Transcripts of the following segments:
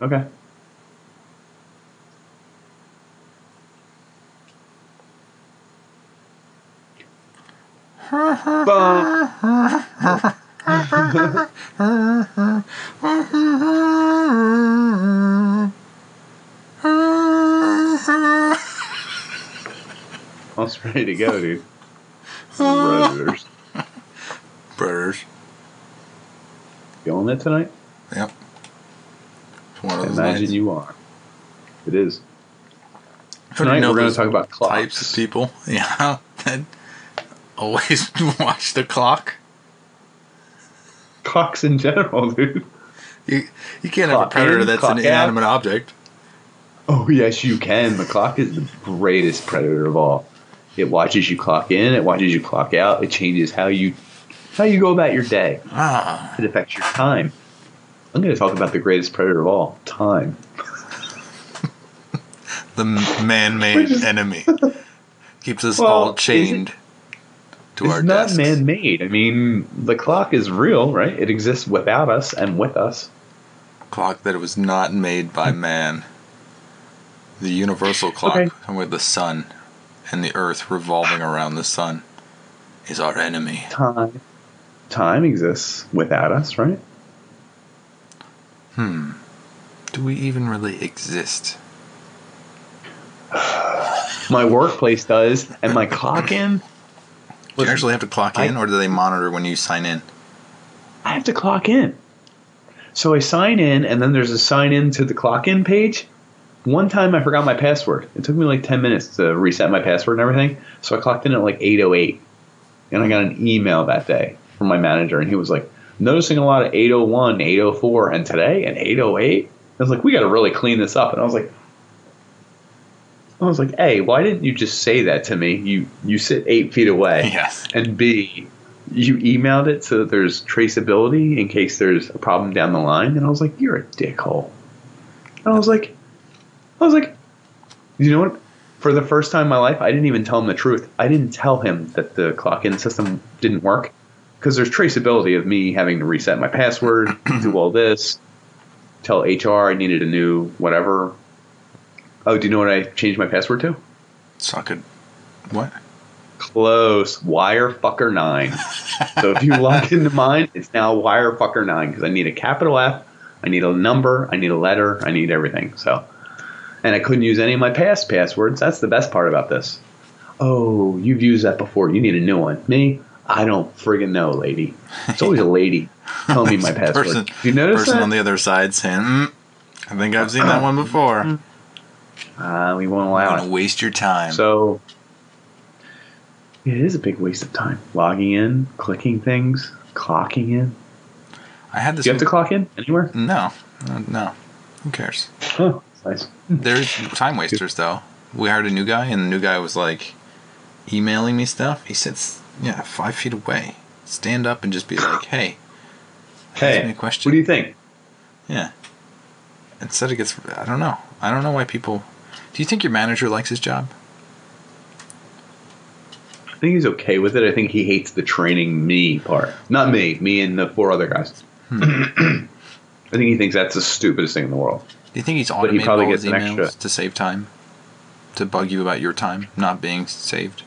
Okay. Bum. I was ready to go, dude. Brothers. Brothers. Feeling it tonight? Yep. It's one of those Imagine nights. you are. It is. How do you Tonight know we're going to talk about clocks. types of people. Yeah. That always watch the clock. Clocks in general, dude. You you can't have a predator in, that's clock an out. inanimate object. Oh, yes, you can. The clock is the greatest predator of all. It watches you clock in, it watches you clock out, it changes how you how you go about your day. Ah. It affects your time. I'm going to talk about the greatest predator of all, time. The man-made enemy keeps us Well, all is it- chained to it's our not man-made. I mean, the clock is real, right? It exists without us and with us. Clock that was not made by hmm. man. The universal clock, Okay. with the sun and the earth revolving around the sun, is our enemy. Time, time exists without us, right? Hmm. Do we even really exist? My workplace does, and my clock in. Do you actually have to clock I- in, or do they monitor when you sign in? I have to clock in. So I sign in, and then there's a sign in to the clock in page. One time I forgot my password. It took me like 10 minutes to reset my password and everything. So I clocked in at like 8.08. And I got an email that day from my manager, and he was like, noticing a lot of 801, 804, and today, and 808. I was like, we got to really clean this up. And I was like, I was like, hey, why didn't you just say that to me? You you sit eight feet away Yes. and B, you emailed it so that there's traceability in case there's a problem down the line. And I was like, you're a dickhole. And I was like, I was like, you know what? For the first time in my life, I didn't even tell him the truth. I didn't tell him that the clock in system didn't work because there's traceability of me having to reset my password, do all this, tell HR I needed a new whatever. Oh, do you know what I changed my password to? So I could. What? Close. Wirefucker nine. so if you log into mine, it's now Wirefucker nine because I need a capital F, I need a number, I need a letter, I need everything. So, and I couldn't use any of my past passwords. That's the best part about this. Oh, you've used that before. You need a new one. Me, I don't friggin' know, lady. It's always a lady telling me my password. Person, you notice person that? on the other side saying, mm, "I think I've seen that one before." uh, we won't allow gonna it. waste your time. So it is a big waste of time. Logging in, clicking things, clocking in. I had this. Do you have to clock in anywhere? no, no, no. Who cares? Oh, nice. There's time wasters though. We hired a new guy, and the new guy was like emailing me stuff. He sits, yeah, five feet away. Stand up and just be like, "Hey, hey, ask me a question." what do you think? Yeah. Instead, it gets. I don't know. I don't know why people. Do you think your manager likes his job? I think he's okay with it. I think he hates the training me part. Not me, me and the four other guys. Hmm. I think he thinks that's the stupidest thing in the world. Do you think he's he probably all his emails extra- to save time? To bug you about your time not being saved?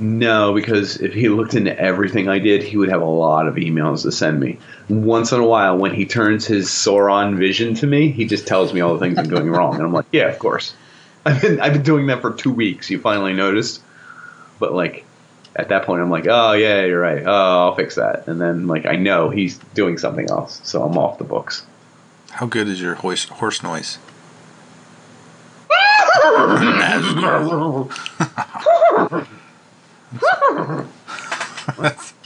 No, because if he looked into everything I did, he would have a lot of emails to send me. Once in a while, when he turns his Sauron vision to me, he just tells me all the things I'm doing wrong, and I'm like, yeah, of course. I've been I've been doing that for two weeks. You finally noticed, but like at that point, I'm like, oh yeah, you're right. Oh, I'll fix that, and then like I know he's doing something else, so I'm off the books. How good is your horse, horse noise?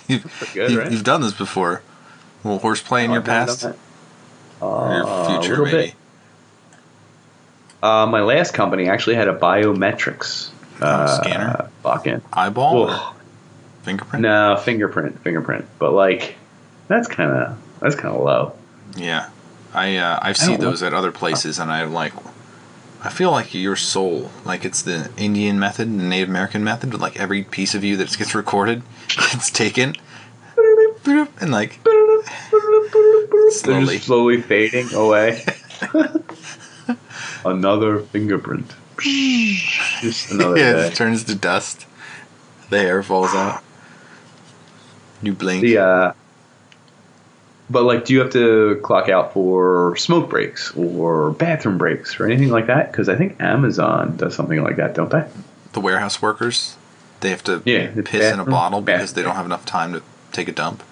you've, good, you, right? have done this before. Will horseplay in your past? Or your Uh, future, maybe? Uh, my last company actually had a biometrics uh, scanner? Lock-in. Eyeball? Fingerprint? No, fingerprint, fingerprint. But like, that's kind of that's kind of low. Yeah, I uh, I've I seen those at other places, and I'm like, I feel like your soul, like it's the Indian method, the Native American method, but like every piece of you that gets recorded, gets taken, and like They're slowly, just slowly fading away. Another fingerprint. Just another yeah, it turns to dust. The hair falls out. You blink. The uh, but like, do you have to clock out for smoke breaks or bathroom breaks or anything like that? Because I think Amazon does something like that, don't they? the warehouse workers, they have to Yeah, piss in a bottle because they don't have enough time to take a dump.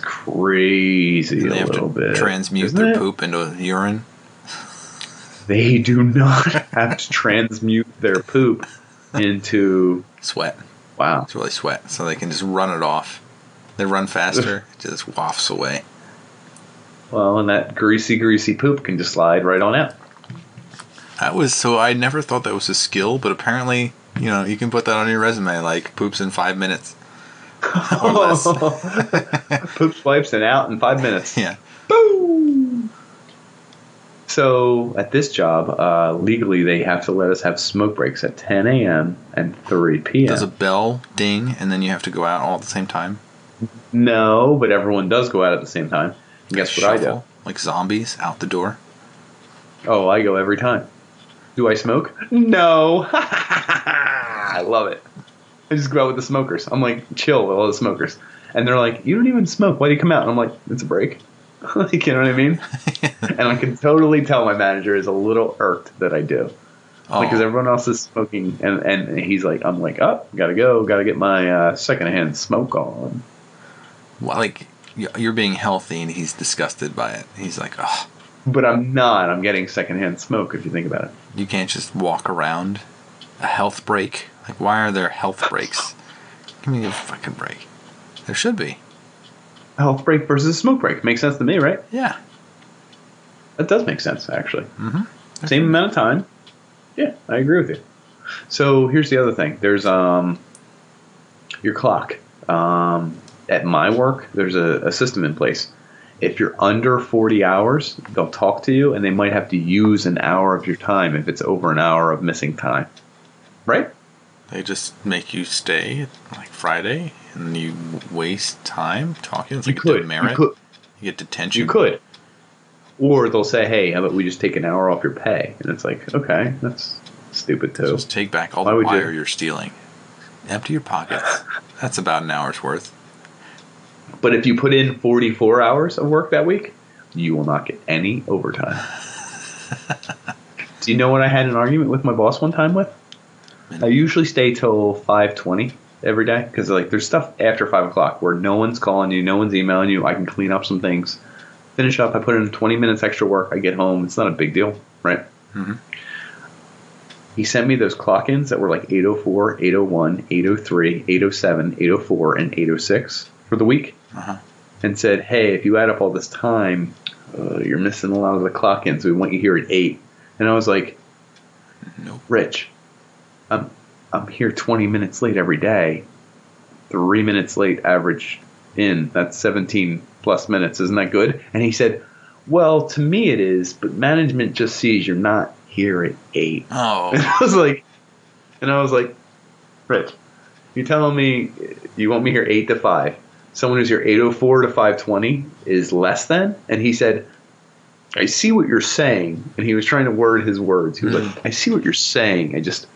Crazy And they have little to bit. transmute isn't their it? poop into urine. They do not have to transmute their poop into Sweat. wow. It's really sweat. So they can just run it off. They run faster, it just wafts away. Well, and that greasy, greasy poop can just slide right on out. That was so I never thought that was a skill, but apparently, you know, you can put that on your resume like poops in five minutes. Or less. poop wipes and out in five minutes. Yeah. Boom. So at this job, uh, legally they have to let us have smoke breaks at 10 a.m. and 3 p.m. Does a bell ding and then you have to go out all at the same time? No, but everyone does go out at the same time. And guess what I do? Like zombies out the door. Oh, I go every time. Do I smoke? No. I love it. I just go out with the smokers. I'm like, chill with all the smokers. And they're like, you don't even smoke. Why do you come out? And I'm like, it's a break. like, you know what I mean? and I can totally tell my manager is a little irked that I do. Oh, Because everyone else is smoking. And, and he's like, I'm like, up, oh, gotta go. Gotta get my uh, secondhand smoke on. Like you're being healthy and he's disgusted by it. He's like, oh, But I'm not. I'm getting secondhand smoke if you think about it. you can't just walk around. A health break? Like, why are there health breaks? Give me a fucking break. There should be. A health break versus a smoke break. Makes sense to me, right? Yeah. That does make sense, actually. Mm-hmm. Same amount of time. Yeah, I agree with you. So here's the other thing. There's um your clock. Um, at my work, there's a, a system in place. If you're under 40 hours, they'll talk to you, and they might have to use an hour of your time if it's over an hour of missing time. Right? They just make you stay like Friday and you waste time talking. It's You like could. You could. You get detention. You could. Or they'll say, "Hey, how about we just take an hour off your pay?" And it's like, okay, that's stupid too. Just take back all Why the would you? you? are stealing. Empty your pockets. That's about an hour's worth. But if you put in 44 hours of work that week, you will not get any overtime. Do you know what I had an argument with my boss one time with? I usually stay till 5:20 every day because like there's stuff after five o'clock where no one's calling you, no one's emailing you. I can clean up some things, finish up. I put in 20 minutes extra work. I get home. It's not a big deal, right? Mhm. He sent me those clock ins that were like 804, 801, 803, 807, 804, and 806 for the week Uh-huh. and said, "Hey, if you add up all this time, uh, you're missing a lot of the clock ins. We want you here at 8. And I was like, Nope. "Rich, I'm I'm here 20 minutes late every day. 3 minutes late average in. That's 17 plus minutes. Isn't that good?" And he said, "Well, to me it is, but management just sees you're not here at 8." And Oh, I was like, and I was like, Rich, you're telling me you want me here eight to five. Someone who's your eight oh four to five twenty is less than? And he said, I see what you're saying. And he was trying to word his words. He was like, hmm. I see what you're saying. I just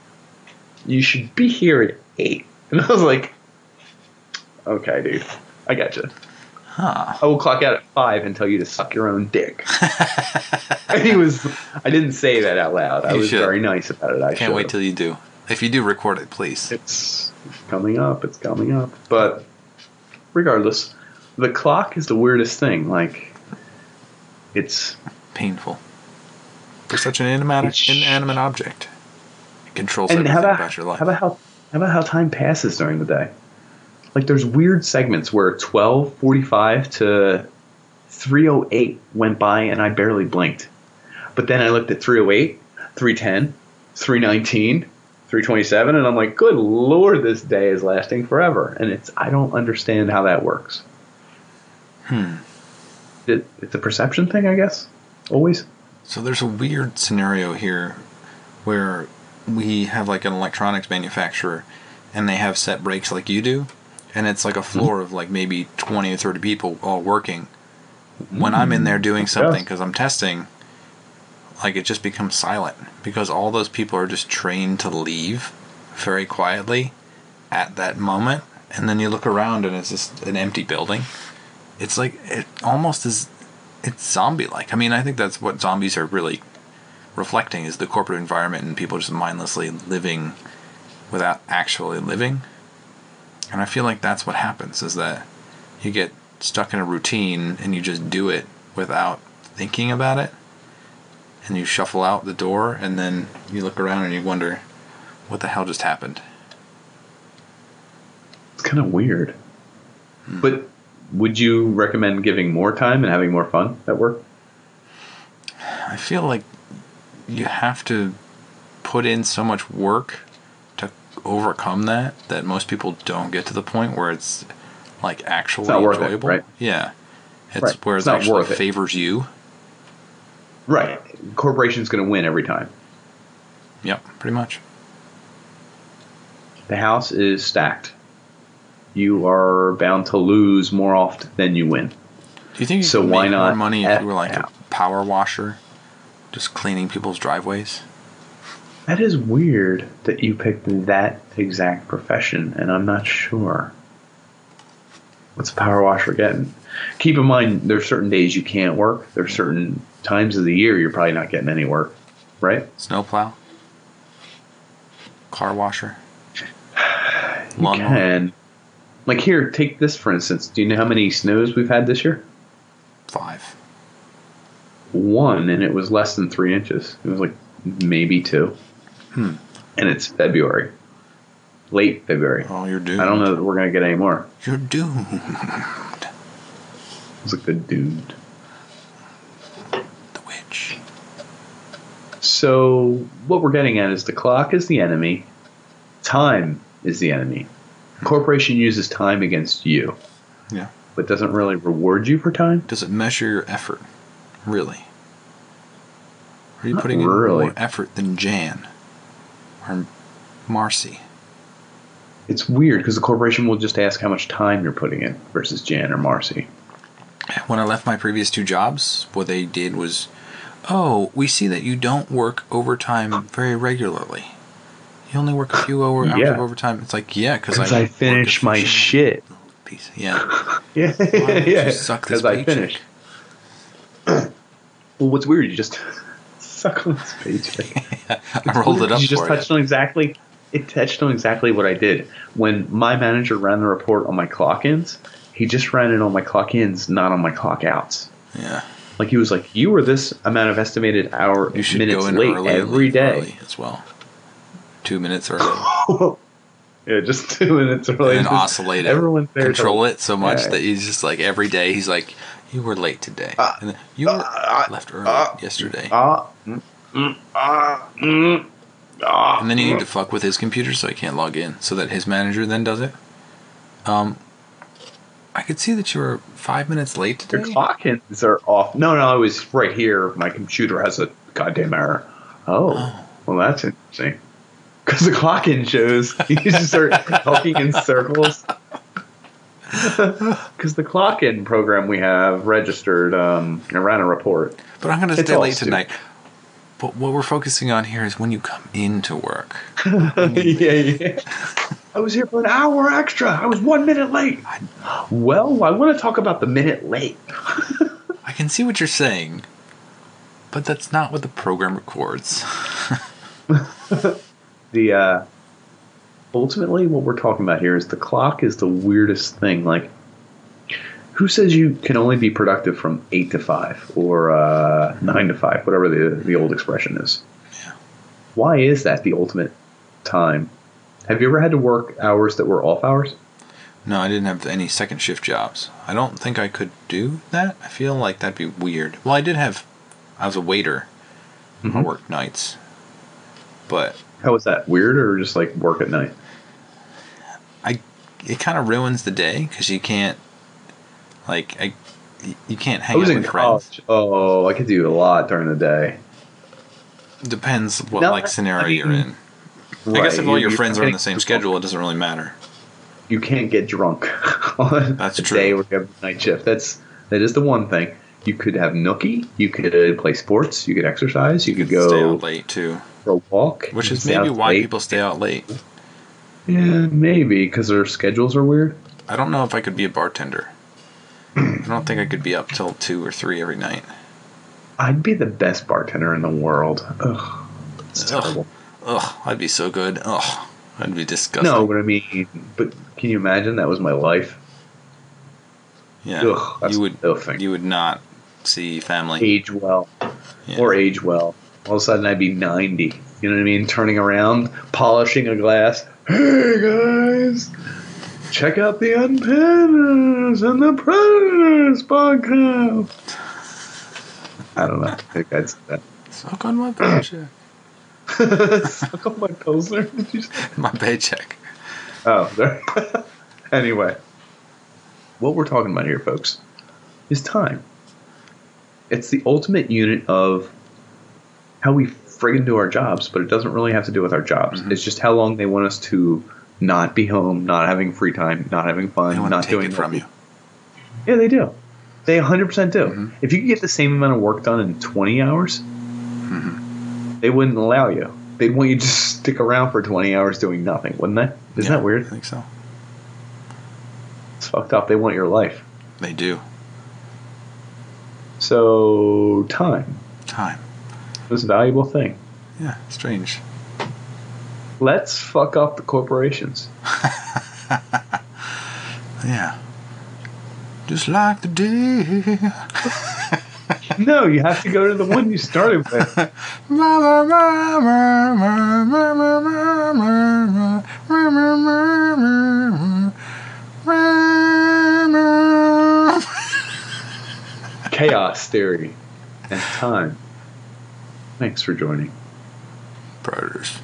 you should be here at eight. And I was like, Okay, dude. I got you. huh. I will clock out at five and tell you to suck your own dick. and he was I didn't say that out loud. I You was should. very nice about it. I Can't wait should've. till you do. If you do, record it, please. It's coming up. It's coming up. But regardless, the clock is the weirdest thing. Like, it's Painful. For such an inanimate, inanimate object. It controls and everything how about, about your life. how about how how about how time passes during the day? Like, there's weird segments where 12:45 to 3:08 went by and I barely blinked. But then I looked at 3:08, 3:10, 3:19. 327 and I'm like good lord this day is lasting forever and it's I don't understand how that works. Hmm. it, it's a perception thing, I guess. Always. So there's a weird scenario here where we have like an electronics manufacturer and they have set breaks like you do and it's like a floor of like maybe 20 or 30 people all working when i'm in there doing something because i'm testing like it just becomes silent because all those people are just trained to leave very quietly at that moment. And then you look around and it's just an empty building. It's like it almost is it's zombie like i mean i think that's what zombies are really reflecting is the corporate environment and people just mindlessly living without actually living. And i feel like that's what happens is that you get stuck in a routine and you just do it without thinking about it and you shuffle out the door and then you look around and you wonder what the hell just happened It's kind of weird. Hmm. But would you recommend giving more time and having more fun at work? i feel like you have to put in so much work to overcome that that most people don't get to the point where it's like actually not worth it, enjoyable right? yeah it's Right. where It's it actually favors you Right. Corporation's going to win every time. yep pretty much The house is stacked. You are bound to lose more often than you win. do you think you So could why not more money if you were like out? a power washer just cleaning people's driveways That is weird that you picked that exact profession, and I'm not sure. What's a power washer getting? Keep in mind, there's certain days you can't work. There's certain times of the year you're probably not getting any work, right? snowplow car washer Lawnmower. can. Like here, take this for instance. Do you know how many snows we've had this year? five One, and it was less than three inches. It was like maybe two. Hmm. And it's February, late February. oh you're doomed I don't know that we're gonna get any more. you're doomed It's like the dude. the witch So what we're getting at is the clock is the enemy, time is the enemy. Corporation uses time against you, yeah but doesn't really reward you for time. Does it measure your effort? Really? Are you Not putting really. in more effort than Jan or Marcy? It's weird because the corporation will just ask how much time you're putting in versus Jan or Marcy. When I left my previous two jobs, what they did was, oh, we see that you don't work overtime very regularly. You only work a few hours Yeah. of overtime. It's like, yeah, because Because I, I, finish my shit. Piece. Yeah. Yeah, don't you yeah. suck this Because I paycheck? finish. well, what's weird? You just suck on this paycheck. I rolled it up You just for touched you. on exactly. It touched on exactly what I did when my manager ran the report on my clock ins. He just ran it on my clock ins, not on my clock outs. Yeah. Like he was like, "You were this amount of estimated hour You should minutes go in late early every day." early as well. Two minutes early. yeah, just two minutes early. and oscillate it, Everyone's there. control it so much Yeah. that he's just like every day he's like, "You were late today, Uh, and then you were uh, left early uh, yesterday." Ah, mm, mm, ah, mm, ah, and then you need to fuck with his computer so he can't log in, so that his manager then does it. Um, I could see that you were five minutes late Your today. clock ins are off. No, no, I was right here. My computer has a goddamn error. Oh, Oh. well, that's interesting. Because the clock in shows you just start talking in circles. Because the clock in program we have registered, um, ran a report. But I'm gonna It's stay late stupid. tonight. But what we're focusing on here is when you come into work. yeah, yeah. I was here for an hour extra. I was one minute late. Well, I want to talk about the minute late. I can see what you're saying, but that's not what the program records. the uh, ultimately what we're talking about here is the clock is the weirdest thing. Like, who says you can only be productive from eight to five or uh, nine to five, whatever the the old expression is? Yeah. Why is that the ultimate time? Have you ever had to work hours that were off hours? No, I didn't have any second shift jobs. I don't think I could do that. I feel like that'd be weird. Well, I did have. I was a waiter. I Mhm. worked nights, but How was that? Weird or just like work at night? I it kind of ruins the day because you can't, like, I, you can't I hang was out in with friends. Oh, I could do a lot during the day. Depends what No, like scenario I you're mean, in. I guess if all your you friends are on the same schedule, it doesn't really matter. You can't get drunk on That's a true. day where you have a night shift. That's that is the one thing. You could have nookie. You could play sports. You could exercise. You could Stay go out late too, for a walk. which is stay maybe out why late. people stay out late. Yeah, maybe because their schedules are weird. I don't know if I could be a bartender. I don't think I could be up till two or three every night. I'd be the best bartender in the world. Ugh, it's terrible. Ugh, I'd be so good. Ugh, I'd be disgusting. No, but I mean, but can you imagine that was my life? yeah, Ugh, you would. thing. You would not see family. age well Yeah. or age well. All of a sudden, I'd be ninety. You know what I mean? Turning around, polishing a glass. Hey guys, check out the UnPanderers and the Predators podcast. I don't know. I think I'd say that. Suck on my paycheck. Suck on my pilsner. Did you say? my paycheck. Oh, there. anyway, what we're talking about here, folks, is time. It's the ultimate unit of how we friggin' do our jobs, but it doesn't really have to do with our jobs. Mhm. It's just how long they want us to not be home, not having free time, not having fun, not doing it from you. Yeah, they do. They 100% do. Mhm. If you could get the same amount of work done in 20 hours, Mhm. they wouldn't allow you. They'd want you to just stick around for 20 hours doing nothing, wouldn't they? Isn't Yeah, that weird? I think so. It's fucked up. They want your life. They do. So, time, Time. this valuable thing. Yeah, strange. Let's fuck up the corporations. Yeah. Just like the day. No, you have to go to the one you started with. Chaos theory and time. Thanks for joining. Predators.